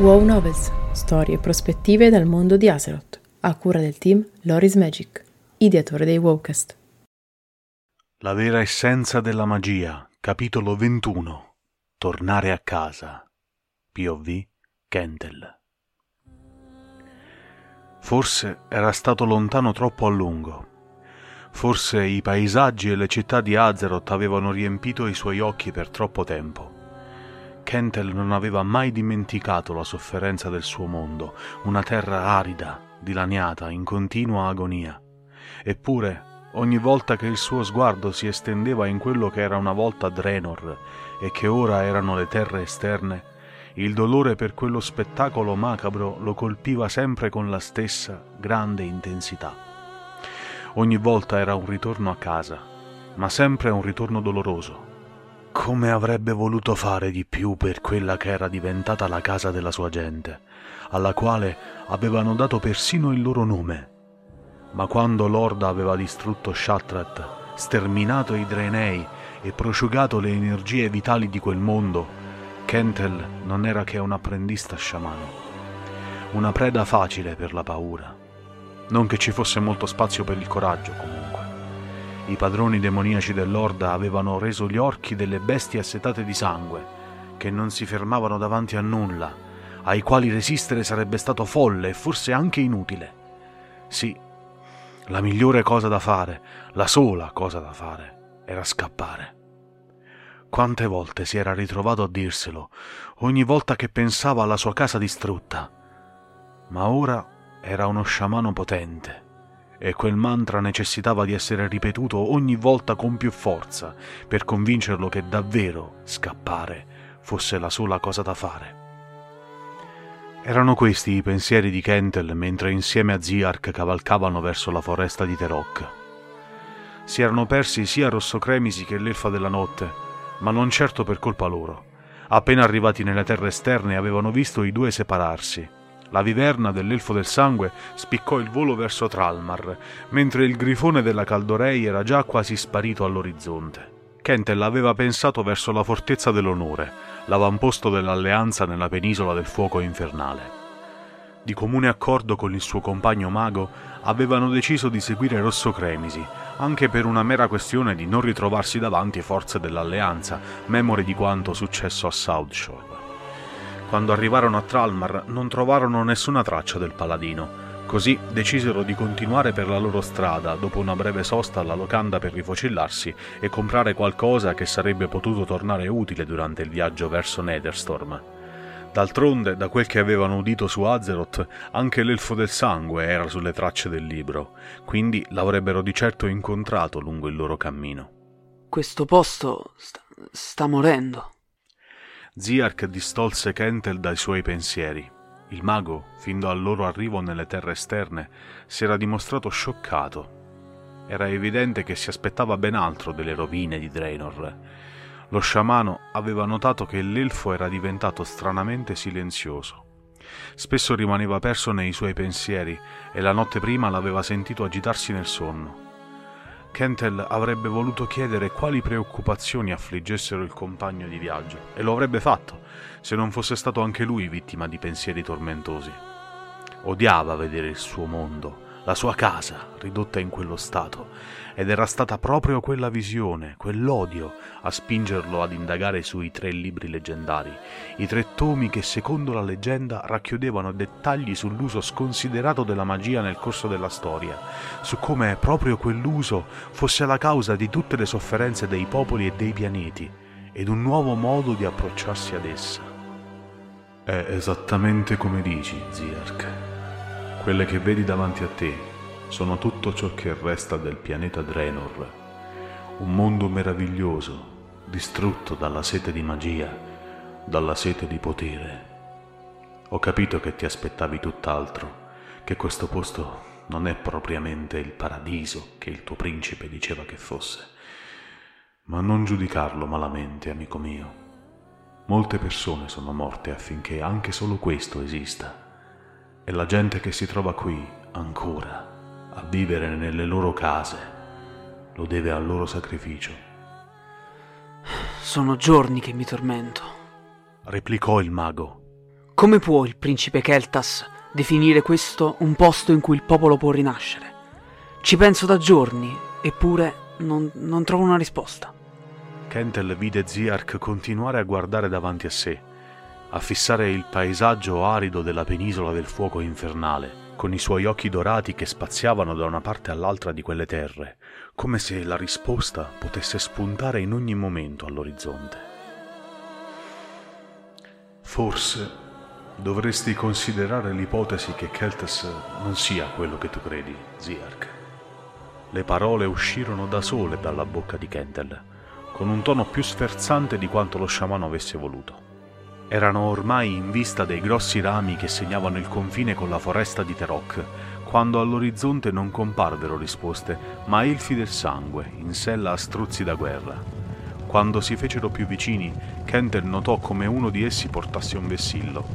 Wow Novels, storie e prospettive dal mondo di Azeroth, a cura del team Loris Magic, ideatore dei Wowcast. La vera essenza della magia, capitolo 21. Tornare a casa. POV Kentel. Forse era stato lontano troppo a lungo. Forse i paesaggi e le città di Azeroth avevano riempito i suoi occhi per troppo tempo. Kentel non aveva mai dimenticato la sofferenza del suo mondo, una terra arida, dilaniata, in continua agonia. Eppure, ogni volta che il suo sguardo si estendeva in quello che era una volta Draenor e che ora erano le terre esterne, il dolore per quello spettacolo macabro lo colpiva sempre con la stessa grande intensità. Ogni volta era un ritorno a casa, ma sempre un ritorno doloroso, come avrebbe voluto fare di più per quella che era diventata la casa della sua gente, alla quale avevano dato persino il loro nome. Ma quando l'Orda aveva distrutto Shatrat, sterminato i Draenei e prosciugato le energie vitali di quel mondo, Kentel non era che un apprendista sciamano. Una preda facile per la paura. Non che ci fosse molto spazio per il coraggio, comunque. I padroni demoniaci dell'Orda avevano reso gli orchi delle bestie assetate di sangue, che non si fermavano davanti a nulla, ai quali resistere sarebbe stato folle e forse anche inutile. Sì, la migliore cosa da fare, la sola cosa da fare, era scappare. Quante volte si era ritrovato a dirselo, ogni volta che pensava alla sua casa distrutta. Ma ora era uno sciamano potente e quel mantra necessitava di essere ripetuto ogni volta con più forza per convincerlo che davvero scappare fosse la sola cosa da fare. Erano questi i pensieri di Kentel mentre insieme a Ziark cavalcavano verso la foresta di Terok. Si erano persi sia Rossocremisi che l'Elfa della Notte, ma non certo per colpa loro. Appena arrivati nelle terre esterne avevano visto i due separarsi la viverna dell'elfo del sangue spiccò il volo verso Tralmar, mentre il grifone della Caldorei era già quasi sparito all'orizzonte. Kentel aveva pensato verso la fortezza dell'onore, l'avamposto dell'alleanza nella penisola del fuoco infernale. Di comune accordo con il suo compagno mago, avevano deciso di seguire Rosso Cremisi, anche per una mera questione di non ritrovarsi davanti forze dell'alleanza, memore di quanto successo a Southshore. Quando arrivarono a Tralmar non trovarono nessuna traccia del paladino, così decisero di continuare per la loro strada dopo una breve sosta alla locanda per rifocillarsi e comprare qualcosa che sarebbe potuto tornare utile durante il viaggio verso Netherstorm. D'altronde, da quel che avevano udito su Azeroth, anche l'elfo del sangue era sulle tracce del libro, quindi l'avrebbero di certo incontrato lungo il loro cammino. Questo posto sta, sta morendo. Ziark distolse Kentel dai suoi pensieri. Il mago, fin dal loro arrivo nelle terre esterne, si era dimostrato scioccato. Era evidente che si aspettava ben altro delle rovine di Draenor. Lo sciamano aveva notato che l'elfo era diventato stranamente silenzioso. Spesso rimaneva perso nei suoi pensieri e la notte prima l'aveva sentito agitarsi nel sonno. Kentel avrebbe voluto chiedere quali preoccupazioni affliggessero il compagno di viaggio, e lo avrebbe fatto, se non fosse stato anche lui vittima di pensieri tormentosi. Odiava vedere il suo mondo, la sua casa ridotta in quello stato, ed era stata proprio quella visione, quell'odio, a spingerlo ad indagare sui tre libri leggendari, i tre tomi che secondo la leggenda racchiudevano dettagli sull'uso sconsiderato della magia nel corso della storia, su come proprio quell'uso fosse la causa di tutte le sofferenze dei popoli e dei pianeti, ed un nuovo modo di approcciarsi ad essa. È esattamente come dici, Zirk. Quelle che vedi davanti a te sono tutto ciò che resta del pianeta Draenor, un mondo meraviglioso, distrutto dalla sete di magia, dalla sete di potere. Ho capito che ti aspettavi tutt'altro, che questo posto non è propriamente il paradiso che il tuo principe diceva che fosse. Ma non giudicarlo malamente, amico mio. Molte persone sono morte affinché anche solo questo esista. E la gente che si trova qui ancora a vivere nelle loro case lo deve al loro sacrificio. Sono giorni che mi tormento, replicò il mago. Come può il principe Keltas definire questo un posto in cui il popolo può rinascere? Ci penso da giorni, eppure non, non trovo una risposta. Kentel vide Ziark continuare a guardare davanti a sé, a fissare il paesaggio arido della penisola del fuoco infernale, con i suoi occhi dorati che spaziavano da una parte all'altra di quelle terre, come se la risposta potesse spuntare in ogni momento all'orizzonte. Forse dovresti considerare l'ipotesi che Keltes non sia quello che tu credi, Ziark. Le parole uscirono da sole dalla bocca di Kentel, con un tono più sferzante di quanto lo sciamano avesse voluto. Erano ormai in vista dei grossi rami che segnavano il confine con la foresta di Terok, quando all'orizzonte non comparvero risposte, ma elfi del sangue, in sella a struzzi da guerra. Quando si fecero più vicini, Kentel notò come uno di essi portasse un vessillo.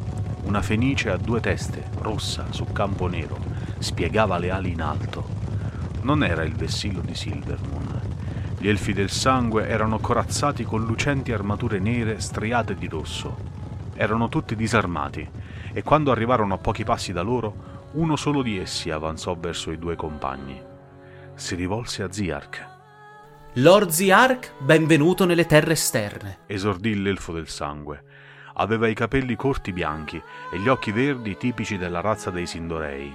Una fenice a due teste, rossa, su campo nero, spiegava le ali in alto. Non era il vessillo di Silvermoon. Gli elfi del sangue erano corazzati con lucenti armature nere striate di rosso, erano tutti disarmati e quando arrivarono a pochi passi da loro, uno solo di essi avanzò verso i due compagni. Si rivolse a Ziark. Lord Ziark, benvenuto nelle terre esterne, esordì l'elfo del sangue. Aveva i capelli corti bianchi e gli occhi verdi tipici della razza dei Sindorei.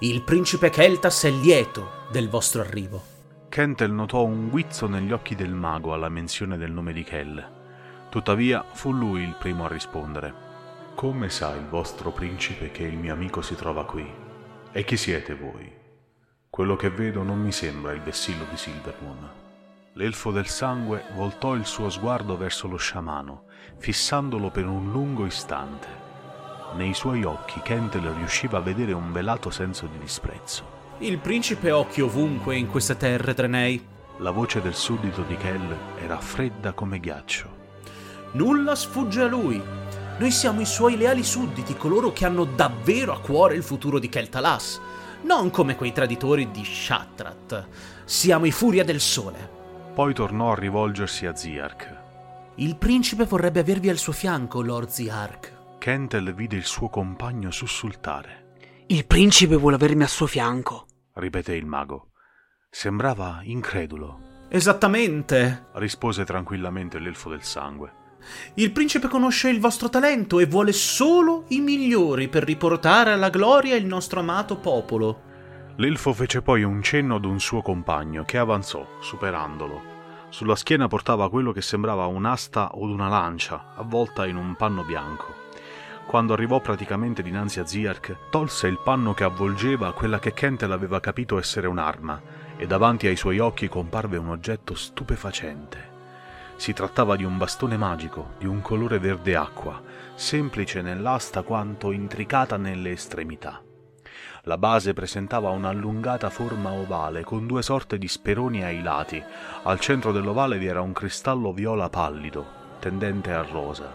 Il principe Keltas è lieto del vostro arrivo. Kentel notò un guizzo negli occhi del mago alla menzione del nome di Kell. Tuttavia fu lui il primo a rispondere. Come sa il vostro principe che il mio amico si trova qui? E chi siete voi? Quello che vedo non mi sembra il vessillo di Silvermoon. L'elfo del sangue voltò il suo sguardo verso lo sciamano, fissandolo per un lungo istante. Nei suoi occhi Kentel riusciva a vedere un velato senso di disprezzo. Il principe è occhio ovunque in queste terre, Trenei. La voce del suddito di Kell era fredda come ghiaccio. Nulla sfugge a lui. Noi siamo i suoi leali sudditi, coloro che hanno davvero a cuore il futuro di Keltalas. Non come quei traditori di Shatrat. Siamo i Furia del Sole. Poi tornò a rivolgersi a Ziark. Il principe vorrebbe avervi al suo fianco, Lord Ziark. Kentel vide il suo compagno sussultare. Il principe vuole avermi al suo fianco, ripeté il mago. Sembrava incredulo. Esattamente, rispose tranquillamente l'elfo del sangue. Il principe conosce il vostro talento e vuole solo i migliori per riportare alla gloria il nostro amato popolo. L'elfo fece poi un cenno ad un suo compagno che avanzò, superandolo. Sulla schiena portava quello che sembrava un'asta o una lancia, avvolta in un panno bianco. Quando arrivò praticamente dinanzi a Ziark, tolse il panno che avvolgeva quella che Kentel aveva capito essere un'arma, e davanti ai suoi occhi comparve un oggetto stupefacente. Si trattava di un bastone magico, di un colore verde acqua, semplice nell'asta quanto intricata nelle estremità. La base presentava un'allungata forma ovale con due sorte di speroni ai lati. Al centro dell'ovale vi era un cristallo viola pallido, tendente a rosa.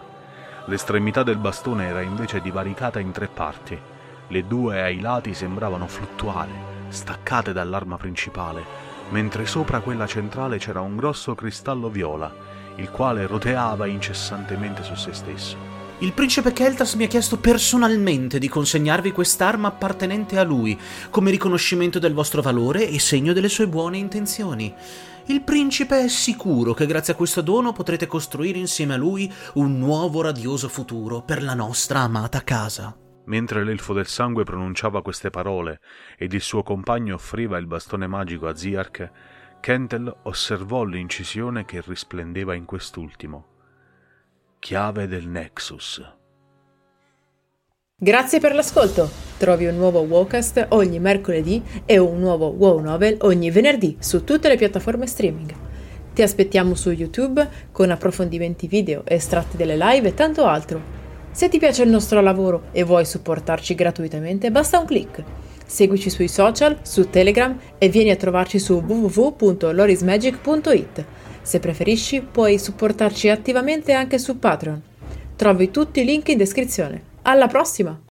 L'estremità del bastone era invece divaricata in tre parti. Le due ai lati sembravano fluttuare, staccate dall'arma principale, mentre sopra quella centrale c'era un grosso cristallo viola il quale roteava incessantemente su se stesso. Il principe Keltas mi ha chiesto personalmente di consegnarvi quest'arma appartenente a lui, come riconoscimento del vostro valore e segno delle sue buone intenzioni. Il principe è sicuro che grazie a questo dono potrete costruire insieme a lui un nuovo radioso futuro per la nostra amata casa. Mentre l'elfo del sangue pronunciava queste parole ed il suo compagno offriva il bastone magico a Ziark, Kentel osservò l'incisione che risplendeva in quest'ultimo. Chiave del Nexus. Grazie per l'ascolto. Trovi un nuovo Wowcast ogni mercoledì e un nuovo Wow Novel ogni venerdì su tutte le piattaforme streaming. Ti aspettiamo su YouTube con approfondimenti video, estratti delle live e tanto altro. Se ti piace il nostro lavoro e vuoi supportarci gratuitamente, basta un clic. Seguici sui social, su Telegram e vieni a trovarci su www.lorismagic.it. Se preferisci, puoi supportarci attivamente anche su Patreon. Trovi tutti i link in descrizione. Alla prossima!